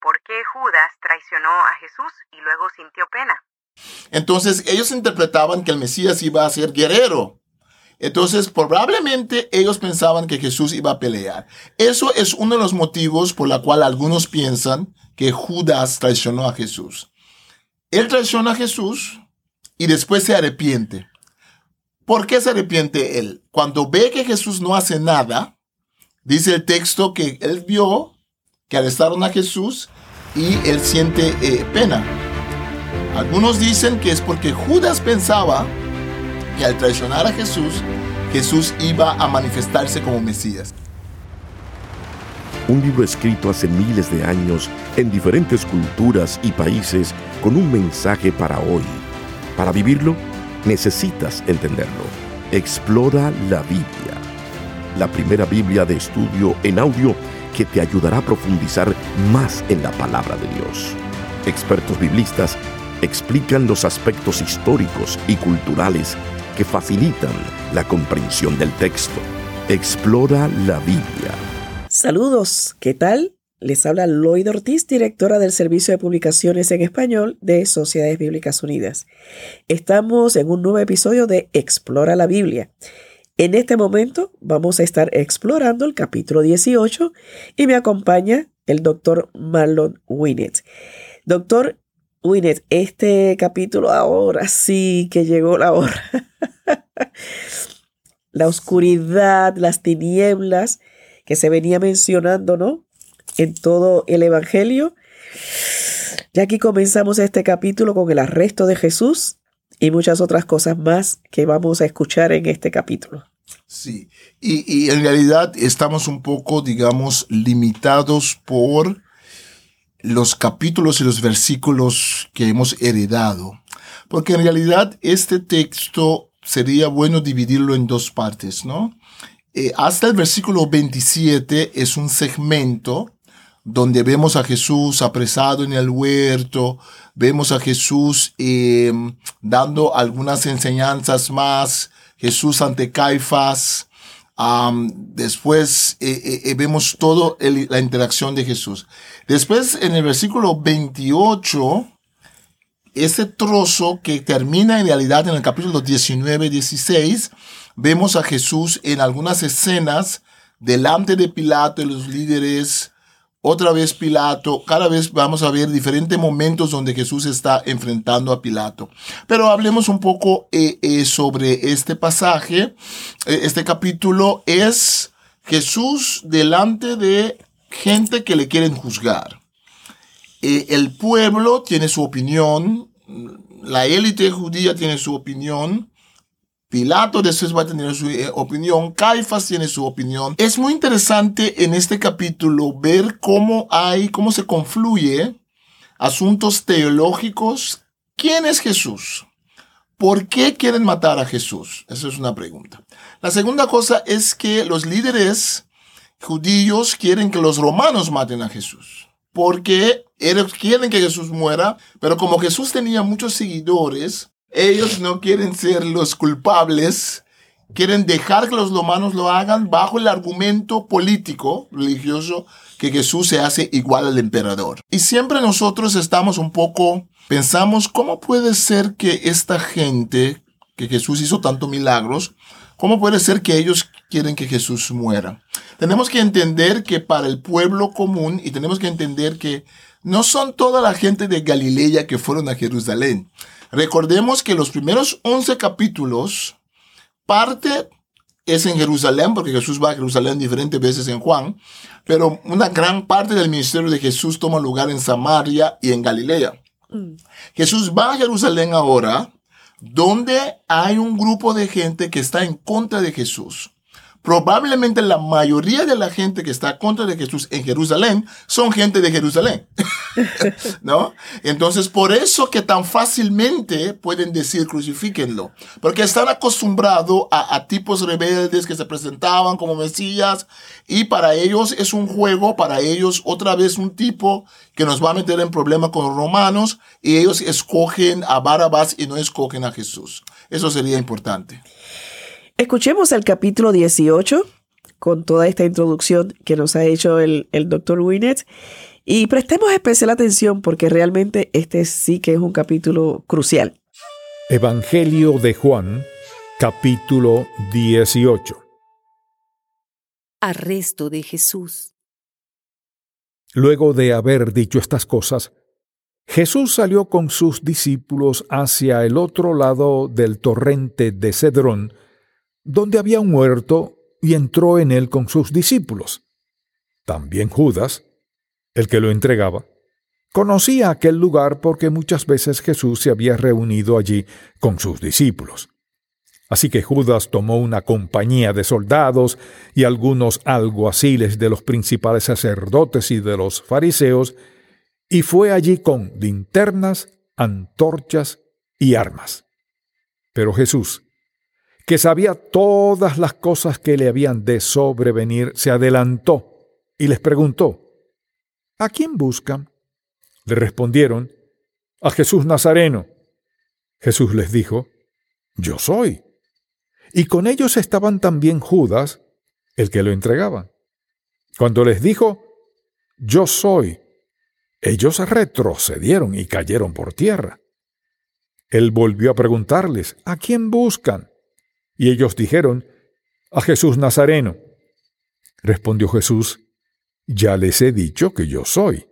por qué Judas traicionó a Jesús y luego sintió pena. Entonces ellos interpretaban que el Mesías iba a ser guerrero. Entonces probablemente ellos pensaban que Jesús iba a pelear. Eso es uno de los motivos por la cual algunos piensan que Judas traicionó a Jesús. Él traiciona a Jesús y después se arrepiente. ¿Por qué se arrepiente él? Cuando ve que Jesús no hace nada, dice el texto que él vio que arrestaron a Jesús y él siente eh, pena. Algunos dicen que es porque Judas pensaba que al traicionar a Jesús, Jesús iba a manifestarse como Mesías. Un libro escrito hace miles de años en diferentes culturas y países con un mensaje para hoy. Para vivirlo, necesitas entenderlo. Explora la Biblia. La primera Biblia de estudio en audio que te ayudará a profundizar más en la palabra de Dios. Expertos biblistas explican los aspectos históricos y culturales que facilitan la comprensión del texto. Explora la Biblia. Saludos, ¿qué tal? Les habla Lloyd Ortiz, directora del Servicio de Publicaciones en Español de Sociedades Bíblicas Unidas. Estamos en un nuevo episodio de Explora la Biblia. En este momento vamos a estar explorando el capítulo 18 y me acompaña el doctor Marlon Winnet. Doctor Winnet, este capítulo ahora sí que llegó la hora. la oscuridad, las tinieblas que se venía mencionando, ¿no? en todo el Evangelio. Ya aquí comenzamos este capítulo con el arresto de Jesús y muchas otras cosas más que vamos a escuchar en este capítulo. Sí, y, en realidad estamos un poco, digamos, limitados por los capítulos y los versículos que hemos heredado. Porque en realidad este texto sería bueno dividirlo en dos partes, ¿no? Eh, hasta el versículo 27 es un segmento donde vemos a Jesús apresado en el huerto, vemos a Jesús eh, dando algunas enseñanzas más, Jesús ante Caifás, después eh, eh, vemos toda la interacción de Jesús. Después en el versículo 28, ese trozo que termina en realidad en el capítulo 19-16, vemos a Jesús en algunas escenas delante de Pilato y los líderes otra vez Pilato, cada vez vamos a ver diferentes momentos donde Jesús está enfrentando a Pilato. Pero hablemos un poco eh, eh, sobre este pasaje. Eh, este capítulo es Jesús delante de gente que le quieren juzgar. el pueblo tiene su opinión, la élite judía tiene su opinión, Pilato después va a tener su eh, opinión, Caifás tiene su opinión. Es muy interesante en este capítulo ver cómo hay, cómo se confluye asuntos teológicos. ¿Quién es Jesús? ¿Por qué quieren matar a Jesús? Esa es una pregunta. La segunda cosa es que los líderes judíos quieren que los romanos maten a Jesús. Porque ellos quieren que Jesús muera, pero como Jesús tenía muchos seguidores, ellos no quieren ser los culpables, quieren dejar que los romanos lo hagan bajo el argumento político, religioso, que Jesús se hace igual al emperador. Y siempre nosotros estamos un poco, pensamos, ¿cómo puede ser que esta gente, que Jesús hizo tantos milagros, ¿Cómo puede ser que ellos quieren que Jesús muera? Tenemos que entender que para el pueblo común y tenemos que entender que no son toda la gente de Galilea que fueron a Jerusalén. Recordemos que los primeros 11 capítulos, parte es en Jerusalén, porque Jesús va a Jerusalén diferentes veces en Juan, pero una gran parte del ministerio de Jesús toma lugar en Samaria y en Galilea. Mm. Jesús va a Jerusalén ahora, donde hay un grupo de gente que está en contra de Jesús. Probablemente la mayoría de la gente que está contra de Jesús en Jerusalén son gente de Jerusalén. ¿No? Entonces, por eso que tan fácilmente pueden decir crucifíquenlo. Porque están acostumbrados a, a tipos rebeldes que se presentaban como mesías y para ellos es un juego, para ellos otra vez un tipo que nos va a meter en problema con los romanos y ellos escogen a Barabás y no escogen a Jesús. Eso sería importante. Escuchemos el capítulo 18 con toda esta introducción que nos ha hecho el, el doctor Winnet Y prestemos especial atención porque realmente este sí que es un capítulo crucial. Evangelio de Juan, capítulo 18. Arresto de Jesús. Luego de haber dicho estas cosas, Jesús salió con sus discípulos hacia el otro lado del torrente de Cedrón, donde había un huerto, y entró en él con sus discípulos. También Judas, el que lo entregaba, conocía aquel lugar porque muchas veces Jesús se había reunido allí con sus discípulos. Así que Judas tomó una compañía de soldados y algunos alguaciles de los principales sacerdotes y de los fariseos, y fue allí con linternas, antorchas y armas. Pero Jesús, que sabía todas las cosas que le habían de sobrevenir, se adelantó y les preguntó, ¿A quién buscan? Le respondieron, a Jesús Nazareno. Jesús les dijo, Yo soy. Y con ellos estaban también Judas, el que lo entregaba. Cuando les dijo, Yo soy, ellos retrocedieron y cayeron por tierra. Él volvió a preguntarles, ¿a quién buscan? Y ellos dijeron, a Jesús Nazareno. Respondió Jesús, ya les he dicho que yo soy.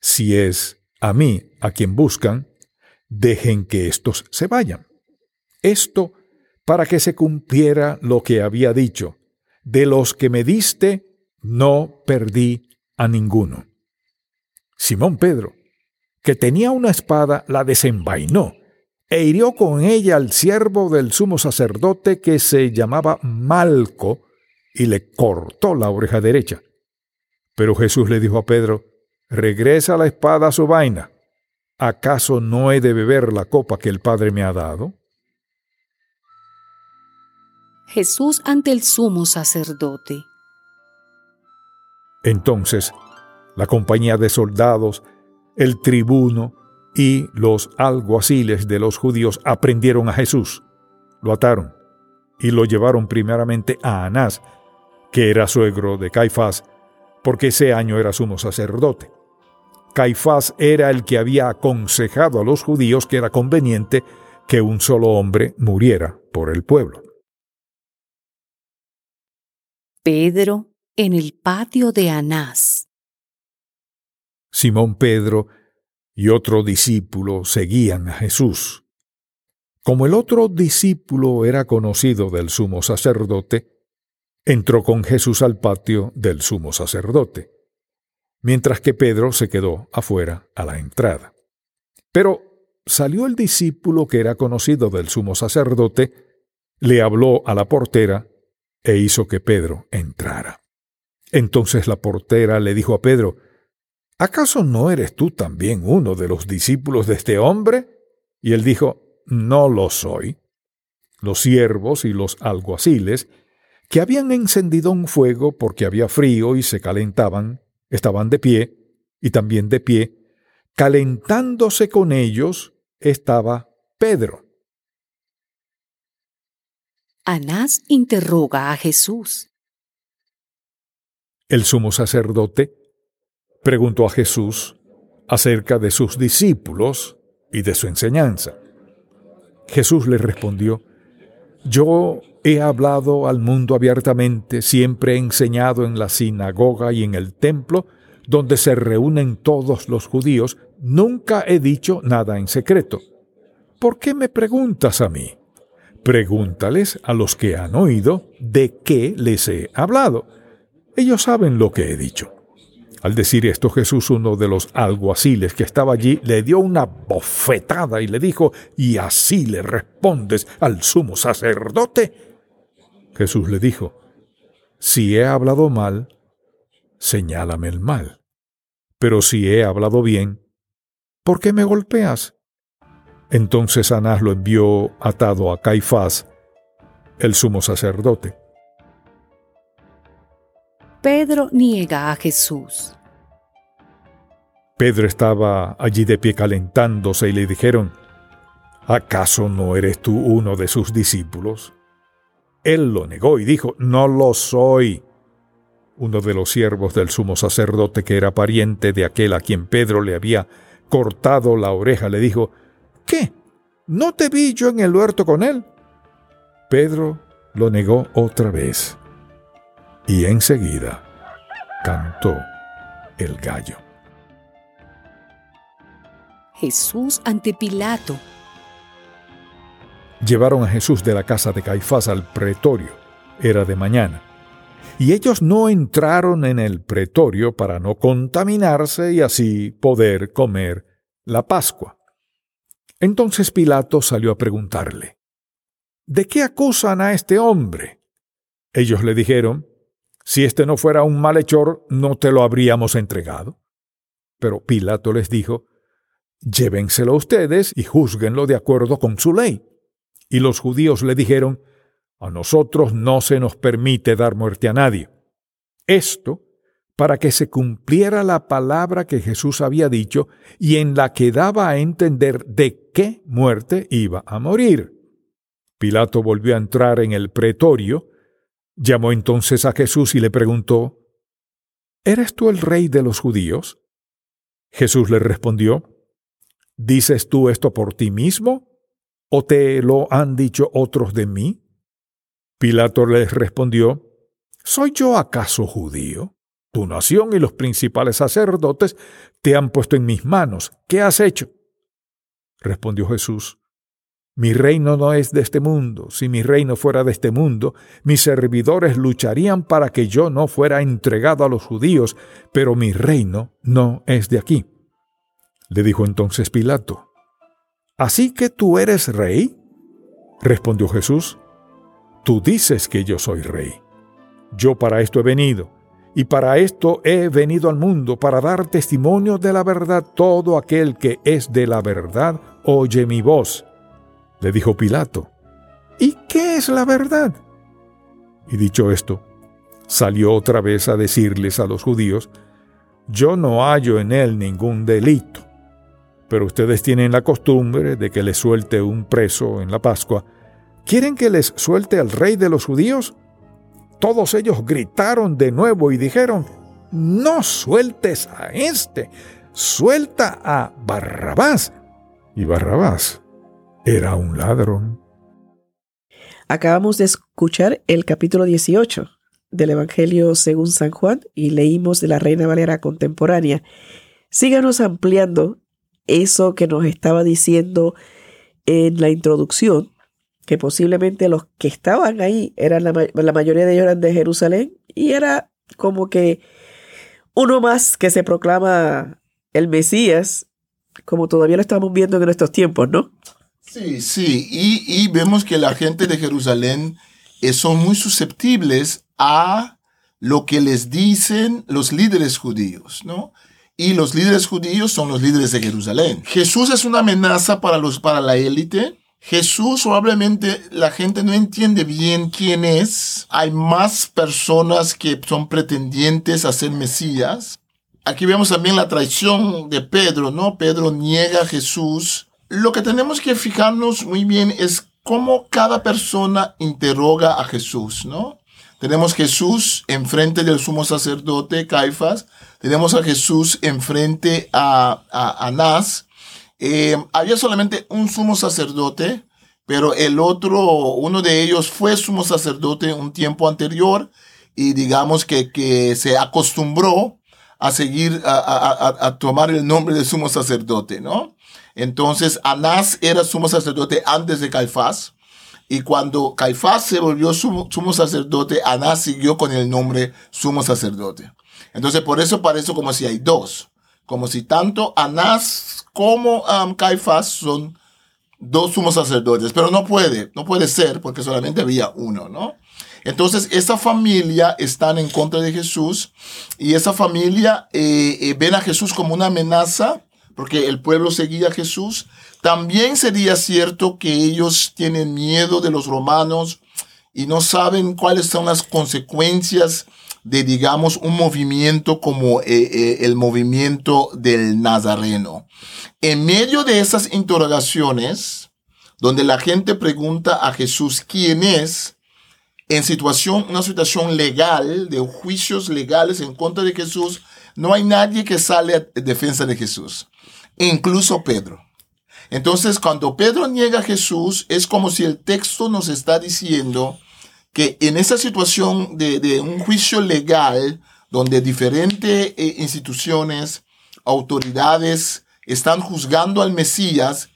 Si es a mí a quien buscan, dejen que éstos se vayan. Esto para que se cumpliera lo que había dicho. De los que me diste, no perdí a ninguno. Simón Pedro, que tenía una espada, la desenvainó e hirió con ella al siervo del sumo sacerdote que se llamaba Malco y le cortó la oreja derecha. Pero Jesús le dijo a Pedro, regresa la espada a su vaina. ¿Acaso no he de beber la copa que el Padre me ha dado? Jesús ante el sumo sacerdote. Entonces, la compañía de soldados, el tribuno y los alguaciles de los judíos aprendieron a Jesús, lo ataron y lo llevaron primeramente a Anás, que era suegro de Caifás, porque ese año era sumo sacerdote. Caifás era el que había aconsejado a los judíos que era conveniente que un solo hombre muriera por el pueblo. Pedro en el patio de Anás. Simón Pedro y otro discípulo seguían a Jesús. Como el otro discípulo era conocido del sumo sacerdote, entró con Jesús al patio del sumo sacerdote, mientras que Pedro se quedó afuera a la entrada. Pero salió el discípulo que era conocido del sumo sacerdote, le habló a la portera e hizo que Pedro entrara. Entonces la portera le dijo a Pedro, ¿acaso no eres tú también uno de los discípulos de este hombre? Y él dijo, no lo soy. Los siervos y los alguaciles que habían encendido un fuego porque había frío y se calentaban, estaban de pie, y también de pie, calentándose con ellos estaba Pedro. Anás interroga a Jesús. El sumo sacerdote preguntó a Jesús acerca de sus discípulos y de su enseñanza. Jesús le respondió, Yo He hablado al mundo abiertamente, siempre he enseñado en la sinagoga y en el templo, donde se reúnen todos los judíos, nunca he dicho nada en secreto. ¿Por qué me preguntas a mí? Pregúntales a los que han oído de qué les he hablado. Ellos saben lo que he dicho. Al decir esto, Jesús, uno de los alguaciles que estaba allí, le dio una bofetada y le dijo, ¿y así le respondes al sumo sacerdote? Jesús le dijo, Si he hablado mal, señálame el mal. Pero si he hablado bien, ¿por qué me golpeas? Entonces Anás lo envió atado a Caifás, el sumo sacerdote. Pedro niega a Jesús. Pedro estaba allí de pie calentándose y le dijeron, ¿acaso no eres tú uno de sus discípulos? Él lo negó y dijo, no lo soy. Uno de los siervos del sumo sacerdote, que era pariente de aquel a quien Pedro le había cortado la oreja, le dijo, ¿Qué? ¿No te vi yo en el huerto con él? Pedro lo negó otra vez y enseguida cantó el gallo. Jesús ante Pilato. Llevaron a Jesús de la casa de Caifás al pretorio. Era de mañana. Y ellos no entraron en el pretorio para no contaminarse y así poder comer la Pascua. Entonces Pilato salió a preguntarle, ¿De qué acusan a este hombre? Ellos le dijeron, si este no fuera un malhechor, no te lo habríamos entregado. Pero Pilato les dijo, llévenselo ustedes y júzguenlo de acuerdo con su ley. Y los judíos le dijeron, a nosotros no se nos permite dar muerte a nadie. Esto para que se cumpliera la palabra que Jesús había dicho y en la que daba a entender de qué muerte iba a morir. Pilato volvió a entrar en el pretorio, llamó entonces a Jesús y le preguntó, ¿Eres tú el rey de los judíos? Jesús le respondió, ¿Dices tú esto por ti mismo? ¿O te lo han dicho otros de mí? Pilato les respondió, ¿Soy yo acaso judío? Tu nación y los principales sacerdotes te han puesto en mis manos. ¿Qué has hecho? Respondió Jesús, mi reino no es de este mundo. Si mi reino fuera de este mundo, mis servidores lucharían para que yo no fuera entregado a los judíos, pero mi reino no es de aquí. Le dijo entonces Pilato, ¿Así que tú eres rey? Respondió Jesús, Tú dices que yo soy rey. Yo para esto he venido, y para esto he venido al mundo, para dar testimonio de la verdad. Todo aquel que es de la verdad oye mi voz. Le dijo Pilato, ¿y qué es la verdad? Y dicho esto, salió otra vez a decirles a los judíos, yo no hallo en él ningún delito, pero ustedes tienen la costumbre de que les suelte un preso en la Pascua. ¿Quieren que les suelte al rey de los judíos? Todos ellos gritaron de nuevo y dijeron, no sueltes a este, suelta a Barrabás. Y Barrabás era un ladrón. Acabamos de escuchar el capítulo 18 del Evangelio según San Juan y leímos de la Reina Valera contemporánea. Síganos ampliando eso que nos estaba diciendo en la introducción, que posiblemente los que estaban ahí, eran la, la mayoría de ellos eran de Jerusalén, y era como que uno más que se proclama el Mesías, como todavía lo estamos viendo en estos tiempos, ¿no? Sí, sí, y, vemos que la gente de Jerusalén eh, son muy susceptibles a lo que les dicen los líderes judíos, ¿no? Y los líderes judíos son los líderes de Jerusalén. Jesús es una amenaza para, los, para la élite. Jesús probablemente la gente no entiende bien quién es. Hay más personas que son pretendientes a ser Mesías. Aquí vemos también la traición de Pedro, ¿no? Pedro niega a Jesús lo que tenemos que fijarnos muy bien es cómo cada persona interroga a Jesús, ¿no? Tenemos Jesús enfrente del sumo sacerdote Caifás, tenemos a Jesús enfrente a, a Anás. Eh, había solamente un sumo sacerdote, pero el otro, uno de ellos fue sumo sacerdote un tiempo anterior y digamos que, que se acostumbró a seguir, a, a, a, tomar el nombre de sumo sacerdote, ¿no? Entonces, Anás era sumo sacerdote antes de Caifás. Y cuando Caifás se volvió sumo, sacerdote, Anás siguió con el nombre sumo sacerdote. Entonces, por eso parece como si hay dos. Como si tanto Anás como Caifás son dos sumos sacerdotes. Pero no puede, no puede ser porque solamente había uno, ¿no? Entonces, esa familia están en contra de Jesús y esa familia eh, eh, ven a Jesús como una amenaza porque el pueblo seguía a Jesús. También sería cierto que ellos tienen miedo de los romanos y no saben cuáles son las consecuencias de, digamos, un movimiento como eh, eh, el movimiento del Nazareno. En medio de esas interrogaciones, donde la gente pregunta a Jesús quién es, en situación, una situación legal, de juicios legales en contra de Jesús, no hay nadie que sale en defensa de Jesús, incluso Pedro. Entonces, cuando Pedro niega a Jesús, es como si el texto nos está diciendo que en esa situación de, un juicio legal, donde diferentes eh, instituciones, autoridades están juzgando al Mesías,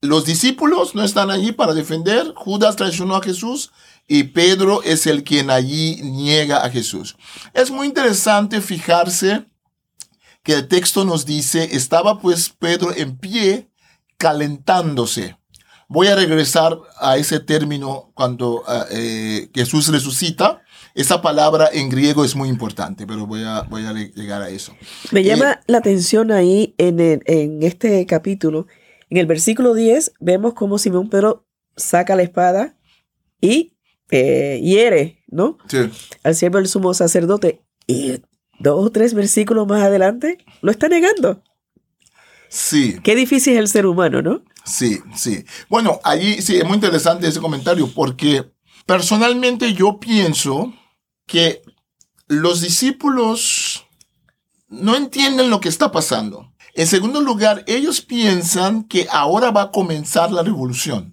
los discípulos no están allí para defender, Judas traicionó a Jesús y Pedro es el quien allí niega a Jesús. Es muy interesante fijarse que el texto nos dice, estaba pues Pedro en pie calentándose. Voy a regresar a ese término cuando ah, eh, Jesús resucita. Esa palabra en griego es muy importante, pero voy a, voy a llegar a eso. Me llama eh, la atención ahí en, en este capítulo en el versículo 10 vemos cómo Simón Pedro saca la espada y eh, hiere, ¿no? Sí. Al siervo del sumo sacerdote. Y dos o tres versículos más adelante lo está negando. Sí. Qué difícil es el ser humano, ¿no? Sí, sí. Bueno, allí sí, es muy interesante ese comentario porque personalmente yo pienso que los discípulos no entienden lo que está pasando. En segundo lugar, ellos piensan que ahora va a comenzar la revolución.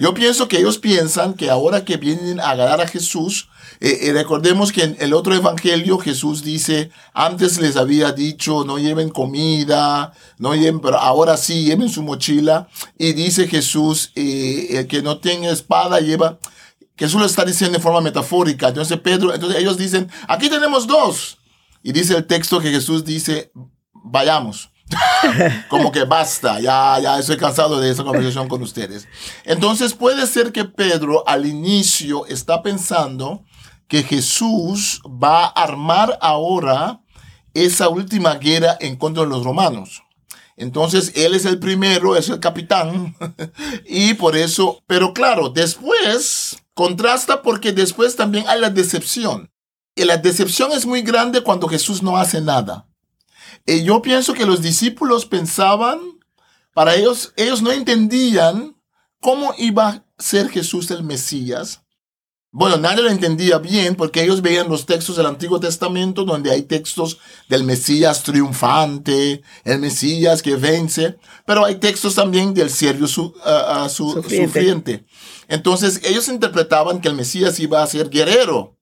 Yo pienso que ellos piensan que ahora que vienen a agarrar a Jesús, eh, eh, recordemos que en el otro evangelio Jesús dice, antes les había dicho, no lleven comida, no lleven, pero ahora sí, lleven su mochila. Y dice Jesús, eh, el que no tenga espada lleva, Jesús lo está diciendo de forma metafórica. Entonces Pedro, entonces ellos dicen, aquí tenemos dos. Y dice el texto que Jesús dice, vayamos. Como que basta, ya, ya estoy cansado de esa conversación con ustedes. Entonces puede ser que Pedro al inicio está pensando que Jesús va a armar ahora esa última guerra en contra de los romanos. Entonces él es el primero, es el capitán. y por eso, pero claro, después contrasta porque después también hay la decepción. Y la decepción es muy grande cuando Jesús no hace nada. Y yo pienso que los discípulos pensaban, para ellos, ellos no entendían cómo iba a ser Jesús el Mesías. Bueno, nadie lo entendía bien porque ellos veían los textos del Antiguo Testamento donde hay textos del Mesías triunfante, el Mesías que vence, pero hay textos también del siervo su, sufriente. Entonces ellos interpretaban que el Mesías iba a ser guerrero,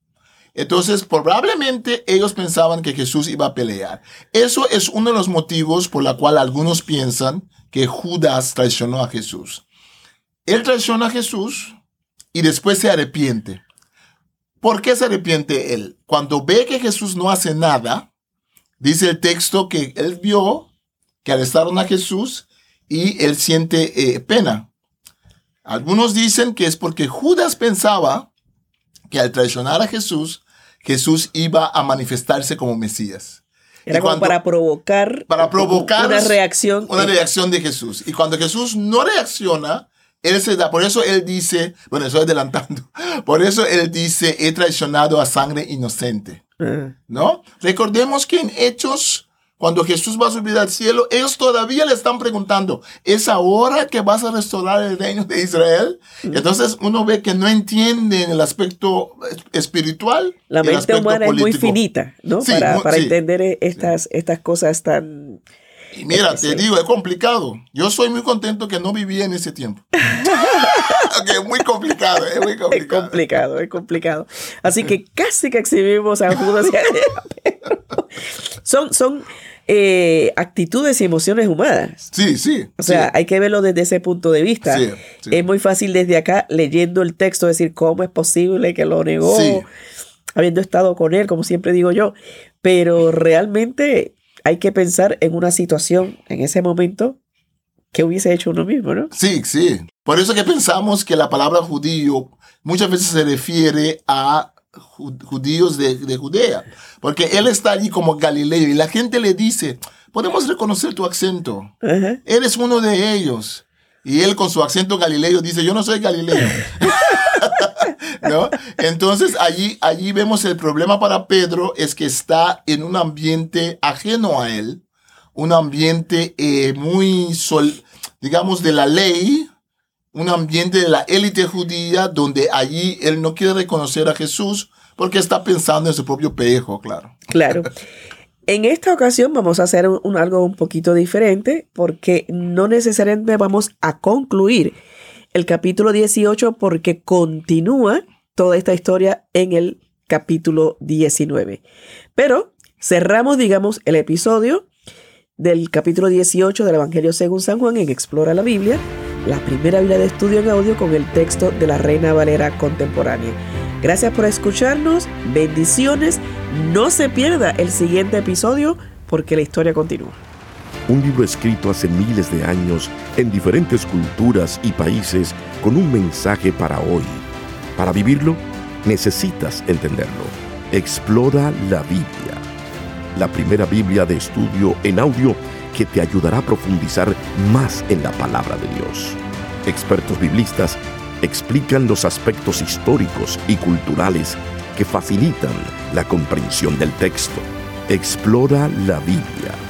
entonces, probablemente ellos pensaban que Jesús iba a pelear. Eso es uno de los motivos por la cual algunos piensan que Judas traicionó a Jesús. Él traiciona a Jesús y después se arrepiente. ¿Por qué se arrepiente él? Cuando ve que Jesús no hace nada, dice el texto que él vio que arrestaron a Jesús y él siente eh, pena. Algunos dicen que es porque Judas pensaba que al traicionar a Jesús, Jesús iba a manifestarse como Mesías. Era como para provocar, para provocar una reacción. Una reacción de Jesús. Y cuando Jesús no reacciona, él se da. Por eso él dice, bueno, estoy adelantando. Por eso él dice, he traicionado a sangre inocente. Ah. ¿No? Recordemos que en Hechos cuando Jesús va a subir al cielo, ellos todavía le están preguntando, ¿es ahora que vas a restaurar el reino de Israel? Entonces uno ve que no entienden el aspecto espiritual. La mente humana es muy finita, ¿no? para, para entender e-, estas, estas cosas tan... Y mira, te digo, es complicado. Yo soy muy contento que no viví en ese tiempo. es muy complicado, es muy complicado. Es complicado, es complicado. Así que casi que exhibimos a Judas y a Son, son eh, actitudes y emociones humanas. Sí, sí. O sea, hay que verlo desde ese punto de vista. Es muy fácil desde acá, leyendo el texto, decir cómo es posible que lo negó, habiendo estado con él, como siempre digo yo. Pero realmente hay que pensar en una situación, en ese momento, que hubiese hecho uno mismo, ¿no? Sí, sí. Por eso que pensamos que la palabra judío muchas veces se refiere a judíos de, Judea, porque él está allí como Galileo y la gente le dice, podemos reconocer tu acento, eres uno de ellos. Y él con su acento galileo dice, yo no soy galileo. ¿No? Entonces allí, allí vemos el problema para Pedro es que está en un ambiente ajeno a él, un ambiente eh, muy, sol, digamos, de la ley, un ambiente de la élite judía donde allí él no quiere reconocer a Jesús porque está pensando en su propio pellejo, claro. Claro. En esta ocasión vamos a hacer un, algo un poquito diferente porque no necesariamente vamos a concluir el capítulo 18 porque continúa toda esta historia en el capítulo 19. Pero cerramos, digamos, el episodio del capítulo 18 del Evangelio según San Juan en Explora la Biblia, la primera Biblia de estudio en audio con el texto de la Reina Valera contemporánea. Gracias por escucharnos, bendiciones, no se pierda el siguiente episodio porque la historia continúa. Un libro escrito hace miles de años en diferentes culturas y países con un mensaje para hoy. Para vivirlo, necesitas entenderlo. Explora la Biblia la primera Biblia de estudio en audio que te ayudará a profundizar más en la palabra de Dios. Expertos biblistas explican los aspectos históricos y culturales que facilitan la comprensión del texto. Explora la Biblia